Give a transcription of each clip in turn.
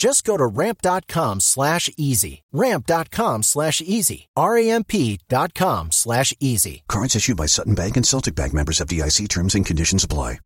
Just go to ramp.com slash easy. Ramp.com slash easy. R-A-M-P dot com slash easy. Cards issued by Sutton Bank and Celtic Bank members FDIC terms and conditions apply.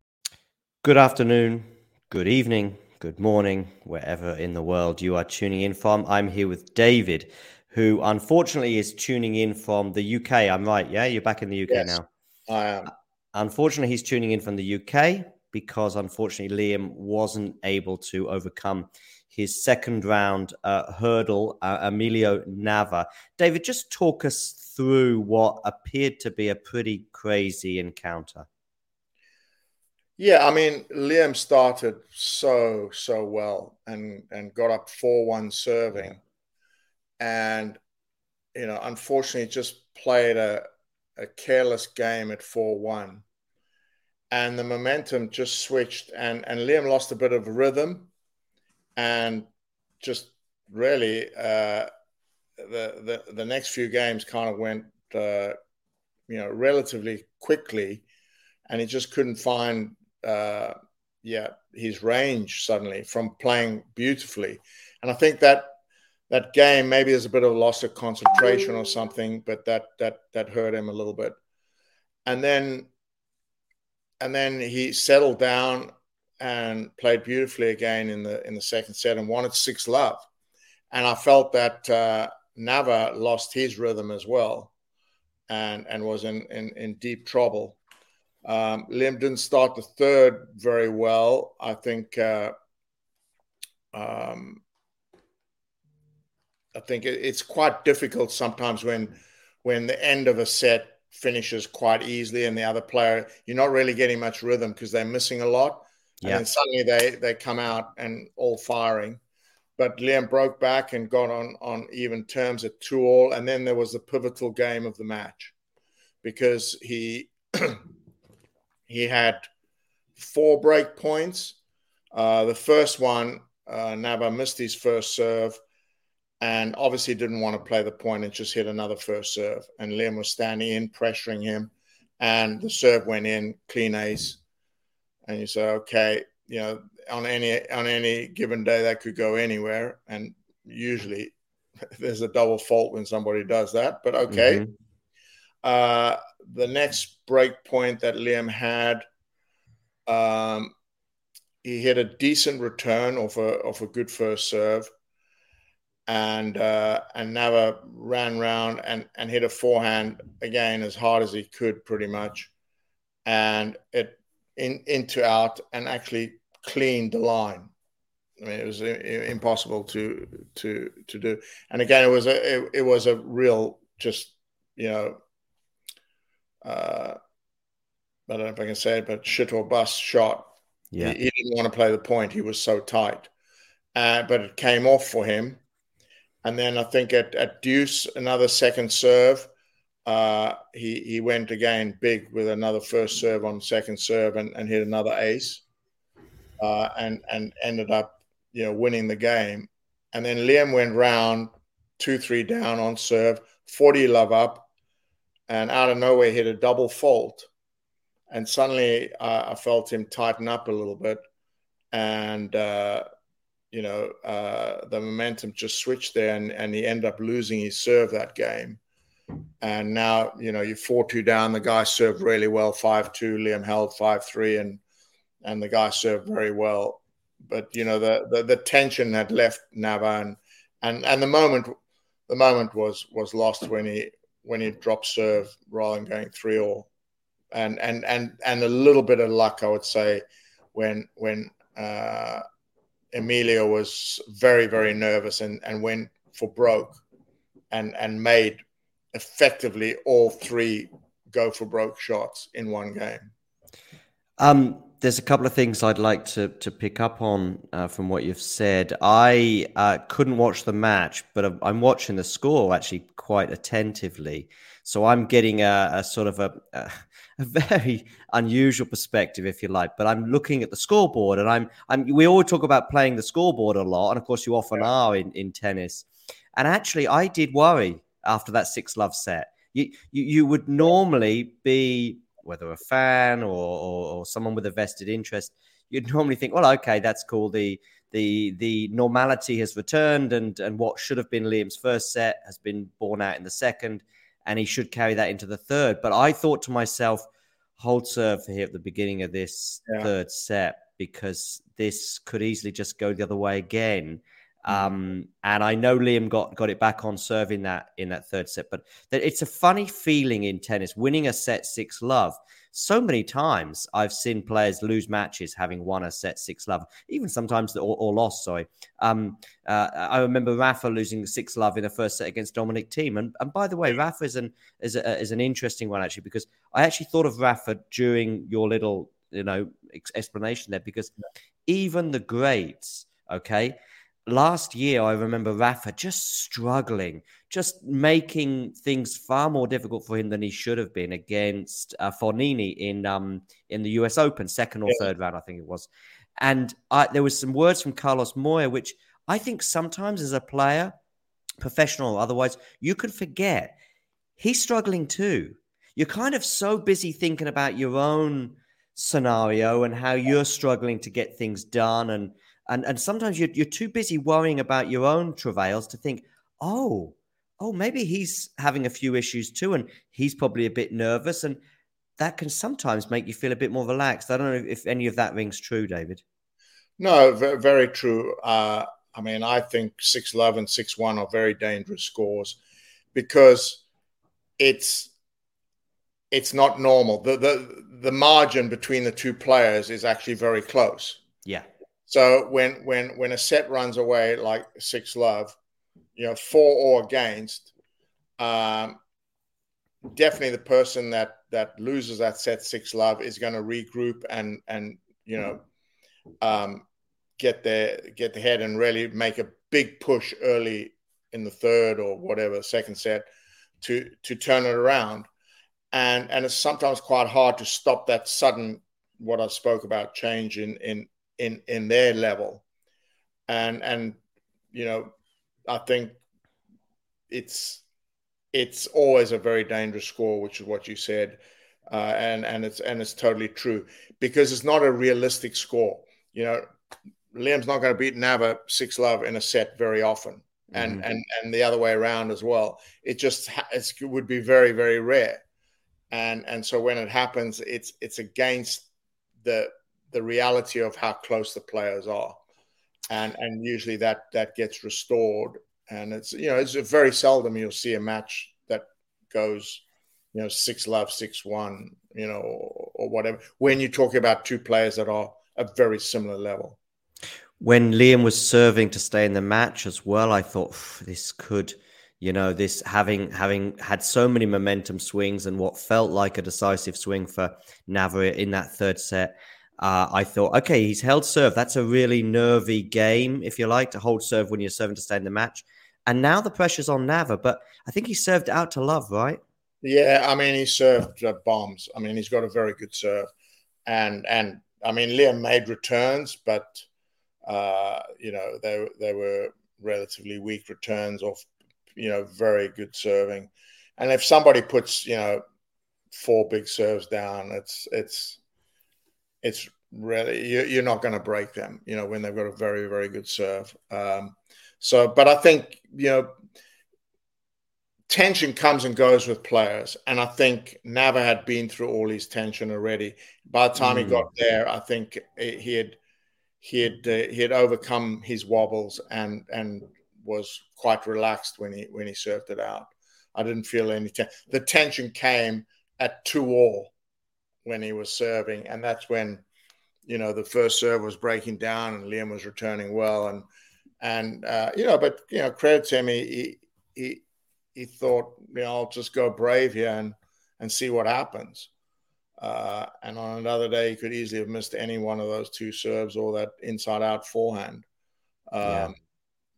Good afternoon, good evening, good morning, wherever in the world you are tuning in from. I'm here with David, who unfortunately is tuning in from the UK. I'm right, yeah? You're back in the UK Yes. now. I am. Unfortunately, he's tuning in from the UK because unfortunately Liam wasn't able to overcome his second round uh, hurdle, uh, Emilio Nava. David, just talk us through what appeared to be a pretty crazy encounter. Yeah, I mean, Liam started so so well and and got up four one serving, and you know, unfortunately, just played a a careless game at four one, and the momentum just switched, and and Liam lost a bit of rhythm, and just really uh, the the the next few games kind of went uh, you know relatively quickly, and he just couldn't find uh, yeah his range suddenly from playing beautifully, and I think that that game maybe there's a bit of a loss of concentration or something, but that that that hurt him a little bit, and then and then he settled down and played beautifully again in the in the second set and won it six love, and I felt that uh, Nava lost his rhythm as well, and and was in in, in deep trouble. Um, Liam didn't start the third very well. I think. Uh, um, I think it, it's quite difficult sometimes when when the end of a set finishes quite easily and the other player you're not really getting much rhythm because they're missing a lot. And Yeah. then suddenly they they come out and all firing. But Liam broke back and got on on even terms at two all, and then there was the pivotal game of the match because he he had four break points. Uh, the first one, uh, Nava missed his first serve and obviously didn't want to play the point and just hit another first serve. And Liam was standing in, pressuring him, and the serve went in, clean ace. And you say, okay, you know, on any on any given day that could go anywhere, and usually there's a double fault when somebody does that. But okay. Mhm. Uh, the next break point that Liam had, um, he hit a decent return off a off a good first serve, and uh, and Nava ran round and and hit a forehand again as hard as he could, pretty much, and it in into out and actually cleaned the line. I mean, it was i- impossible to to to do. And again, it was a it, it was a real just you know uh, I don't know if I can say it, but shit or bust shot. Yeah. He, he didn't want to play the point. He was so tight. Uh, but it came off for him. And then I think at, at deuce, another second serve, uh, he, he went again big with another first serve on second serve and, and hit another ace uh, and, and ended up, you know, winning the game. And then Liam went round two, three down on serve, 40 love up, and out of nowhere hit a double fault. And suddenly uh, I felt him tighten up a little bit. And, uh, you know, uh, the momentum just switched there and, and he ended up losing his serve that game. And now, you know, you're 4 2 down. The guy served really well, 5 2. Liam held 5 3, and and the guy served very well. But, you know, the, the, the tension had left Nava and, and, the moment the moment was was lost when he when he dropped serve rather than going 3 all and and and and a little bit of luck, I would say, when when uh, Emilio was very very nervous and and went for broke, and and made effectively all three go for broke shots in one game. Um, there's a couple of things I'd like to to pick up on uh, from what you've said. I uh, couldn't watch the match, but I'm watching the score actually quite attentively. So I'm getting a, a sort of a, a, a very unusual perspective, if you like. But I'm looking at the scoreboard, and I'm I'm. We always talk about playing the scoreboard a lot, and of course you often are in in tennis. And actually, I did worry after that six love set. You you, you would normally be whether a fan or, or, or someone with a vested interest, you'd normally think, well, okay, that's cool. The the the normality has returned, and and what should have been Liam's first set has been borne out in the second, and he should carry that into the third. But I thought to myself, hold serve for here at the beginning of this yeah. third set because this could easily just go the other way again. Mm. Um, and I know Liam got got it back on serving that in that third set, but that it's a funny feeling in tennis, winning a set six love. So many times I've seen players lose matches having won a set six love, even sometimes or, or lost. Sorry, um, uh, I remember Rafa losing six love in the first set against Dominic Thiem. And, and by the way, Rafa is an is, a, is an interesting one actually because I actually thought of Rafa during your little you know explanation there because even the greats, okay last year, I remember Rafa just struggling, just making things far more difficult for him than he should have been against uh, Fognini in um in the U.S. Open, second or yeah. third round, I think it was. And I, there was some words from Carlos Moya, which I think sometimes as a player, professional, or otherwise, you can forget he's struggling too. You're kind of so busy thinking about your own scenario and how you're struggling to get things done and and and sometimes you're, you're too busy worrying about your own travails to think oh oh maybe he's having a few issues too and he's probably a bit nervous. And that can sometimes make you feel a bit more relaxed. I don't know if any of that rings true david. No very true. Uh, i mean i think 6-love and 6-1 are very dangerous scores because it's it's not normal. The, the the margin between the two players is actually very close. Yeah so when when when a set runs away like six love, you know, for or against, um, definitely the person that that loses that set six love is going to regroup and and you know um, get their get the head and really make a big push early in the third or whatever second set to to turn it around. And and it's sometimes quite hard to stop that sudden what I spoke about change in in in in their level. And and you know i think it's it's always a very dangerous score which is what you said. Uh, and and it's and it's totally true because it's not a realistic score. You know liam's not going to beat nava six love in a set very often. And mm-hmm. and and the other way around as well. It just it would be very very rare. And and so when it happens it's it's against the the reality of how close the players are, and and usually that that gets restored. And it's you know it's very seldom you'll see a match that goes you know six love six one you know or, or whatever when you're talking about two players that are a very similar level. When Liam was serving to stay in the match as well, I thought this could you know this having having had so many momentum swings and what felt like a decisive swing for Nava in that third set uh, I thought, okay, he's held serve. That's a really nervy game, if you like, to hold serve when you're serving to stay in the match. And now the pressure's on Nava, but I think he served out to love, right? Yeah, I mean, he served uh, bombs. I mean, he's got a very good serve, and and I mean, Liam made returns, but uh, you know they they were relatively weak returns off, you know, very good serving. And if somebody puts you know four big serves down, it's it's it's really you're not going to break them. You know when they've got a very very good serve. Um, so, but I think you know tension comes and goes with players, and I think Nava had been through all his tension already. By the time mm. he got there, I think he had he had uh, he had overcome his wobbles and and was quite relaxed when he when he served it out. I didn't feel any tension. The tension came at two all when he was serving, and that's when you know the first serve was breaking down and Liam was returning well, and and uh, you know, but you know, credit to him, he he he thought, you know, I'll just go brave here and and see what happens. Uh, and on another day, he could easily have missed any one of those two serves or that inside out forehand. Um, yeah.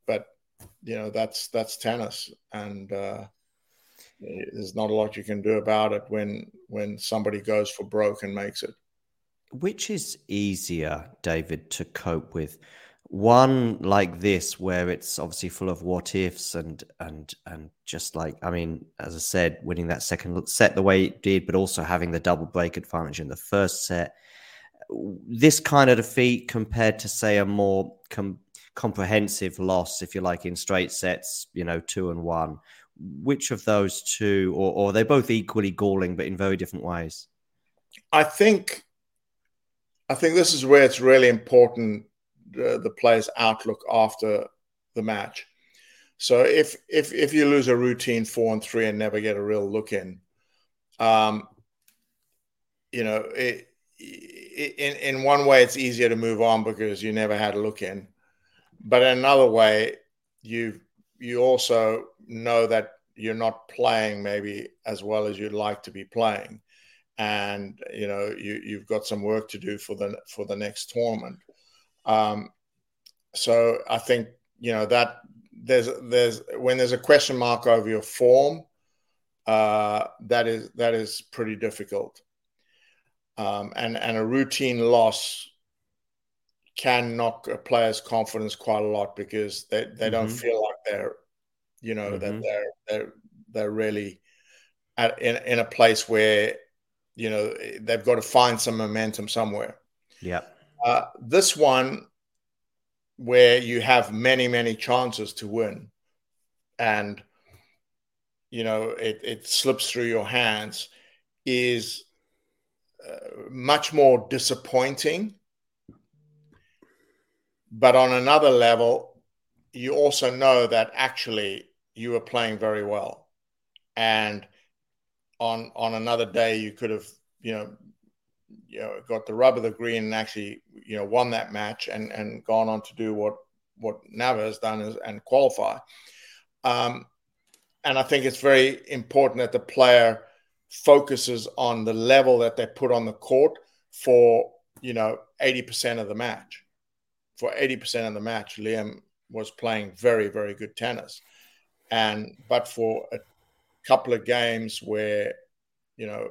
But you know, that's that's tennis, and uh, there's not a lot you can do about it when when somebody goes for broke and makes it. Which is easier, David, to cope with? One like this, where it's obviously full of what ifs and and and just like I mean, as I said, winning that second set the way it did, but also having the double break advantage in the first set. This kind of defeat compared to say a more com- comprehensive loss, if you like, in straight sets, you know, two and one. Which of those two, or, or are they both equally galling, but in very different ways? I think I think this is where it's really important the, the player's outlook after the match. So if if if you lose a routine four and three and never get a real look in, um, you know, it, in in one way it's easier to move on because you never had a look in, but in another way, you you also know that you're not playing maybe as well as you'd like to be playing and you know you you've got some work to do for the for the next tournament. Um, so I think you know that there's there's when there's a question mark over your form, uh, that is that is pretty difficult. Um, and and a routine loss can knock a player's confidence quite a lot because they, they mm-hmm. don't feel like they're you know mm-hmm. that they're they're they're really at, in in a place where you know they've got to find some momentum somewhere. Yeah. Uh, this one, where you have many many chances to win, and you know it, it slips through your hands, is uh, much more disappointing. But on another level, you also know that actually you were playing very well, and on on another day you could have you know you know got the rub of the green and actually you know won that match and and gone on to do what what Nava has done is, and qualify. Um, and I think it's very important that the player focuses on the level that they put on the court for you know 80% of the match. For 80% of the match, Liam was playing very very good tennis, and but for a couple of games where, you know,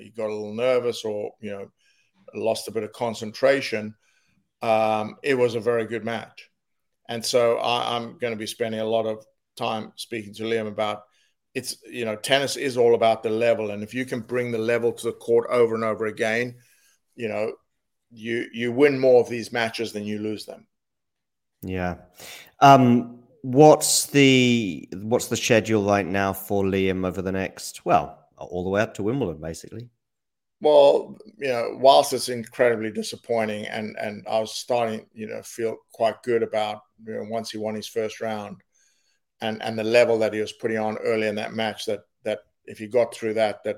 he got a little nervous or, you know, lost a bit of concentration, um, it was a very good match. And so I, I'm going to be spending a lot of time speaking to Liam about it's, you know, tennis is all about the level. And if you can bring the level to the court over and over again, you know, you you win more of these matches than you lose them. Yeah. Um, What's the what's the schedule right now for Liam over the next well all the way up to Wimbledon basically? Well, you know, whilst it's incredibly disappointing, and and I was starting, you know, feel quite good about you know once he won his first round, and and the level that he was putting on early in that match. That that if he got through that, that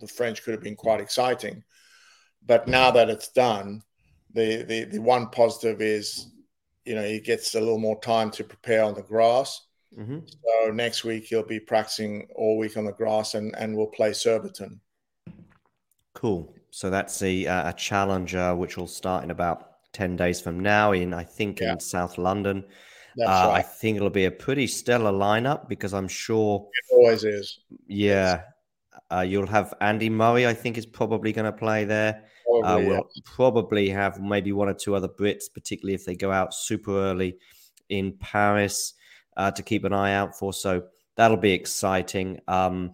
the French could have been quite exciting. But now that it's done, the the the one positive is you know he gets a little more time to prepare on the grass. Mm-hmm. So next week he'll be practicing all week on the grass, and and we'll play Surbiton. Cool. So that's a a challenger which will start in about ten days from now in I think yeah. in South London. Uh, right. I think it'll be a pretty stellar lineup because I'm sure it always is. Yeah, uh, you'll have Andy Murray. I think is probably going to play there. Probably, uh, probably have maybe one or two other Brits, particularly if they go out super early in Paris uh, to keep an eye out for. So that'll be exciting. Um,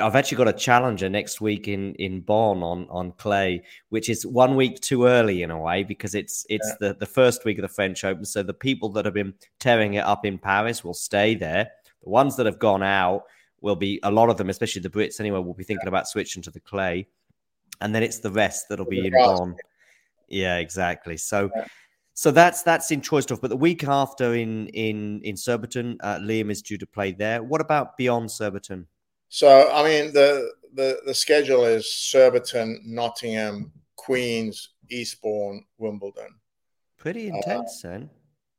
I've actually got a challenger next week in in Bonn on on clay, which is one week too early in a way because it's it's yeah. the the first week of the French Open. So the people that have been tearing it up in Paris will stay there. The ones that have gone out will be a lot of them, especially the Brits anyway, will be thinking yeah. about switching to the clay and then it's the rest that'll be in Bonn. Yeah, exactly. So, yeah. so that's that's in Troisdorf. But the week after in in in Surbiton, uh, Liam is due to play there. What about beyond Surbiton? So, I mean, the the the schedule is Surbiton, Nottingham, Queens, Eastbourne, Wimbledon. Pretty intense, uh, then.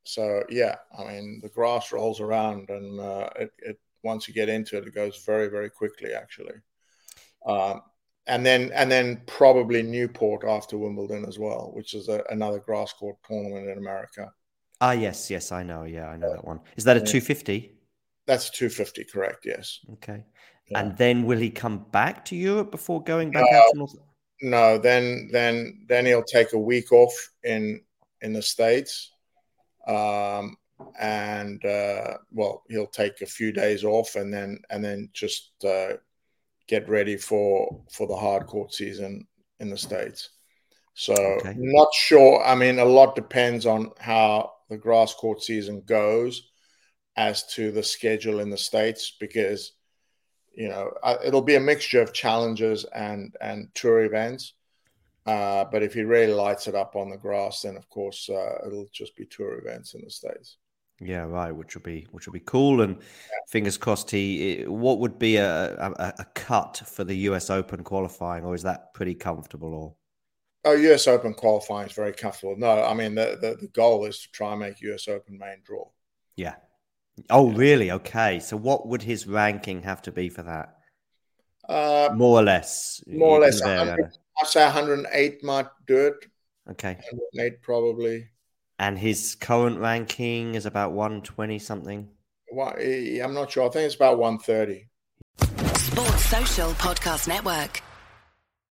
So yeah, I mean the grass rolls around, and uh, it, it once you get into it, it goes very very quickly actually. Um, and then and then probably Newport after Wimbledon as well, which is a, another grass court tournament in America. Ah, yes, yes, I know. Yeah, I know that one. Is that a two fifty? That's two fifty, correct? Yes. Okay. Yeah. And then will he come back to Europe before going back no, out to North? No, then then then he'll take a week off in in the states, um, and uh, well, he'll take a few days off, and then and then just uh, get ready for for the hard court season in the states. So okay. not sure. I mean, a lot depends on how the grass court season goes as to the schedule in the states because you know it'll be a mixture of challenges and and tour events. Uh, but if he really lights it up on the grass, then of course uh, it'll just be tour events in the states. Yeah, right. Which would be which would be cool. And fingers crossed. He. What would be a, a, a cut for the U.S. Open qualifying, or is that pretty comfortable? Or oh, U.S. Open qualifying is very comfortable. No, I mean the, the, the goal is to try and make U.S. Open main draw. Yeah. Oh, yeah. really? Okay. So what would his ranking have to be for that? Uh, more or less. More or less. I'd say 108 might do it. Okay. 108 probably. And his current ranking is about 120 something. Well, eh, I'm not sure. I think it's about 130. Sports Social Podcast Network.